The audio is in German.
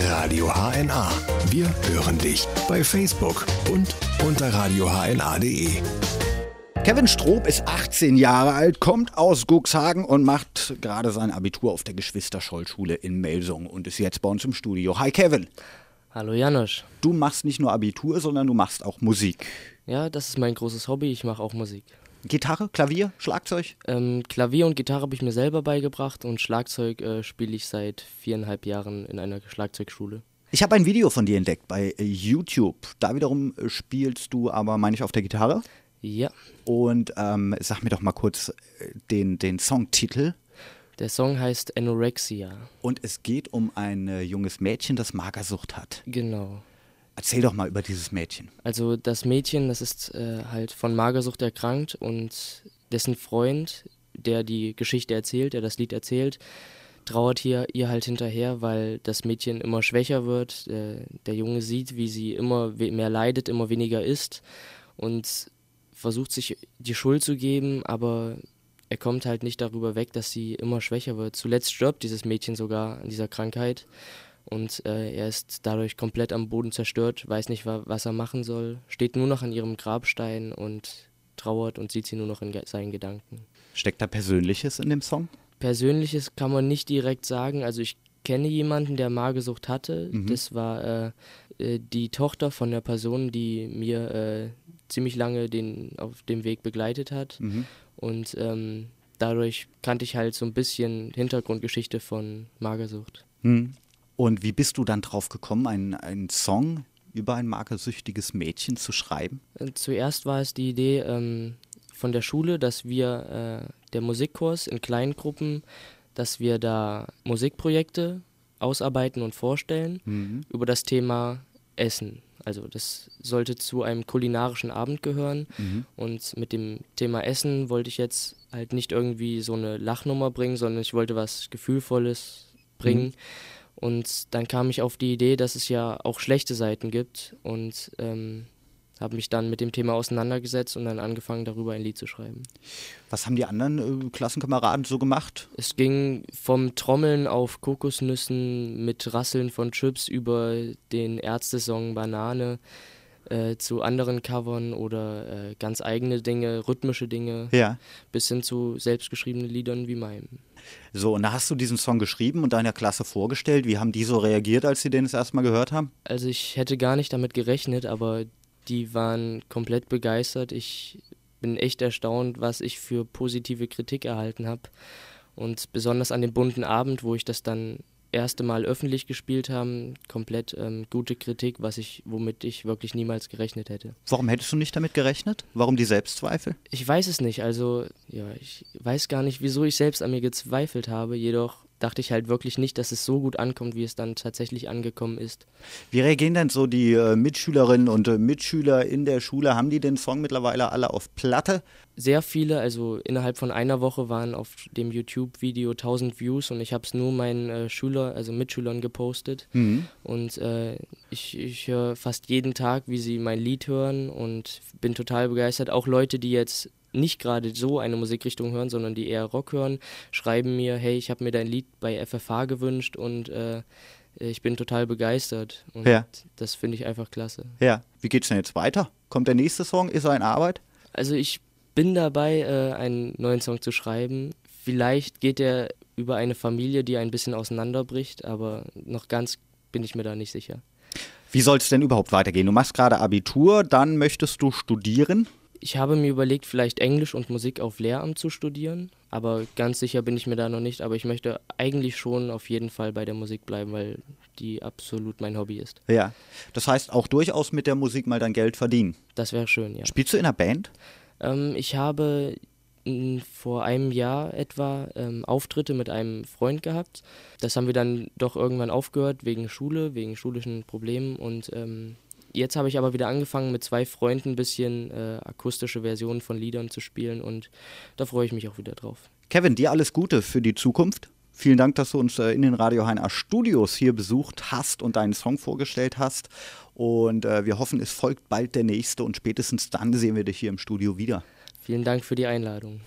Radio HNA. Wir hören dich bei Facebook und unter radiohna.de. Kevin Stroop ist 18 Jahre alt, kommt aus Guxhagen und macht gerade sein Abitur auf der Geschwister-Scholl-Schule in Melsung und ist jetzt bei uns im Studio. Hi Kevin. Hallo Janosch. Du machst nicht nur Abitur, sondern du machst auch Musik. Ja, das ist mein großes Hobby. Ich mache auch Musik. Gitarre, Klavier, Schlagzeug? Ähm, Klavier und Gitarre habe ich mir selber beigebracht und Schlagzeug äh, spiele ich seit viereinhalb Jahren in einer Schlagzeugschule. Ich habe ein Video von dir entdeckt bei äh, YouTube. Da wiederum äh, spielst du aber, meine ich, auf der Gitarre. Ja. Und ähm, sag mir doch mal kurz äh, den, den Songtitel. Der Song heißt Anorexia. Und es geht um ein äh, junges Mädchen, das Magersucht hat. Genau. Erzähl doch mal über dieses Mädchen. Also das Mädchen, das ist äh, halt von Magersucht erkrankt und dessen Freund, der die Geschichte erzählt, der das Lied erzählt, trauert hier ihr halt hinterher, weil das Mädchen immer schwächer wird. Äh, der Junge sieht, wie sie immer mehr leidet, immer weniger isst und versucht sich die Schuld zu geben, aber er kommt halt nicht darüber weg, dass sie immer schwächer wird. Zuletzt stirbt dieses Mädchen sogar an dieser Krankheit und äh, er ist dadurch komplett am Boden zerstört, weiß nicht, wa was er machen soll, steht nur noch an ihrem Grabstein und trauert und sieht sie nur noch in ge seinen Gedanken. Steckt da Persönliches in dem Song? Persönliches kann man nicht direkt sagen. Also ich kenne jemanden, der Magersucht hatte. Mhm. Das war äh, äh, die Tochter von der Person, die mir äh, ziemlich lange den, auf dem Weg begleitet hat. Mhm. Und ähm, dadurch kannte ich halt so ein bisschen Hintergrundgeschichte von Magersucht. Mhm. Und wie bist du dann drauf gekommen, einen, einen Song über ein magersüchtiges Mädchen zu schreiben? Äh, zuerst war es die Idee ähm, von der Schule, dass wir, äh, der Musikkurs in kleinen Gruppen, dass wir da Musikprojekte ausarbeiten und vorstellen mhm. über das Thema Essen. Also das sollte zu einem kulinarischen Abend gehören. Mhm. Und mit dem Thema Essen wollte ich jetzt halt nicht irgendwie so eine Lachnummer bringen, sondern ich wollte was Gefühlvolles bringen. Mhm. Und dann kam ich auf die Idee, dass es ja auch schlechte Seiten gibt und ähm, habe mich dann mit dem Thema auseinandergesetzt und dann angefangen, darüber ein Lied zu schreiben. Was haben die anderen äh, Klassenkameraden so gemacht? Es ging vom Trommeln auf Kokosnüssen mit Rasseln von Chips über den Ärztesong Banane äh, zu anderen Covern oder äh, ganz eigene Dinge, rhythmische Dinge, ja. bis hin zu selbstgeschriebenen Liedern wie meinem. So, und da hast du diesen Song geschrieben und deiner Klasse vorgestellt. Wie haben die so reagiert, als sie den das erste Mal gehört haben? Also ich hätte gar nicht damit gerechnet, aber die waren komplett begeistert. Ich bin echt erstaunt, was ich für positive Kritik erhalten habe. Und besonders an dem bunten Abend, wo ich das dann erste Mal öffentlich gespielt haben, komplett ähm, gute Kritik, was ich, womit ich wirklich niemals gerechnet hätte. Warum hättest du nicht damit gerechnet? Warum die Selbstzweifel? Ich weiß es nicht. Also, ja, ich weiß gar nicht, wieso ich selbst an mir gezweifelt habe. Jedoch dachte ich halt wirklich nicht, dass es so gut ankommt, wie es dann tatsächlich angekommen ist. Wie reagieren denn so die äh, Mitschülerinnen und äh, Mitschüler in der Schule? Haben die den Song mittlerweile alle auf Platte? Sehr viele, also innerhalb von einer Woche waren auf dem YouTube-Video 1000 Views und ich habe es nur meinen äh, Schüler, also Mitschülern gepostet. Mhm. Und äh, ich, ich höre fast jeden Tag, wie sie mein Lied hören und bin total begeistert. Auch Leute, die jetzt nicht gerade so eine Musikrichtung hören, sondern die eher Rock hören, schreiben mir, hey, ich habe mir dein Lied bei FFH gewünscht und äh, ich bin total begeistert. Und ja. das finde ich einfach klasse. Ja, wie geht's denn jetzt weiter? Kommt der nächste Song? Ist er in Arbeit? Also ich bin dabei, äh, einen neuen Song zu schreiben. Vielleicht geht er über eine Familie, die ein bisschen auseinanderbricht, aber noch ganz bin ich mir da nicht sicher. Wie soll es denn überhaupt weitergehen? Du machst gerade Abitur, dann möchtest du studieren. Ich habe mir überlegt, vielleicht Englisch und Musik auf Lehramt zu studieren, aber ganz sicher bin ich mir da noch nicht. Aber ich möchte eigentlich schon auf jeden Fall bei der Musik bleiben, weil die absolut mein Hobby ist. Ja, das heißt auch durchaus mit der Musik mal dein Geld verdienen. Das wäre schön, ja. Spielst du in einer Band? Ähm, ich habe vor einem Jahr etwa ähm, Auftritte mit einem Freund gehabt. Das haben wir dann doch irgendwann aufgehört wegen Schule, wegen schulischen Problemen und ähm, Jetzt habe ich aber wieder angefangen, mit zwei Freunden ein bisschen äh, akustische Versionen von Liedern zu spielen und da freue ich mich auch wieder drauf. Kevin, dir alles Gute für die Zukunft. Vielen Dank, dass du uns äh, in den Radio HNA Studios hier besucht hast und deinen Song vorgestellt hast. Und äh, wir hoffen, es folgt bald der nächste und spätestens dann sehen wir dich hier im Studio wieder. Vielen Dank für die Einladung.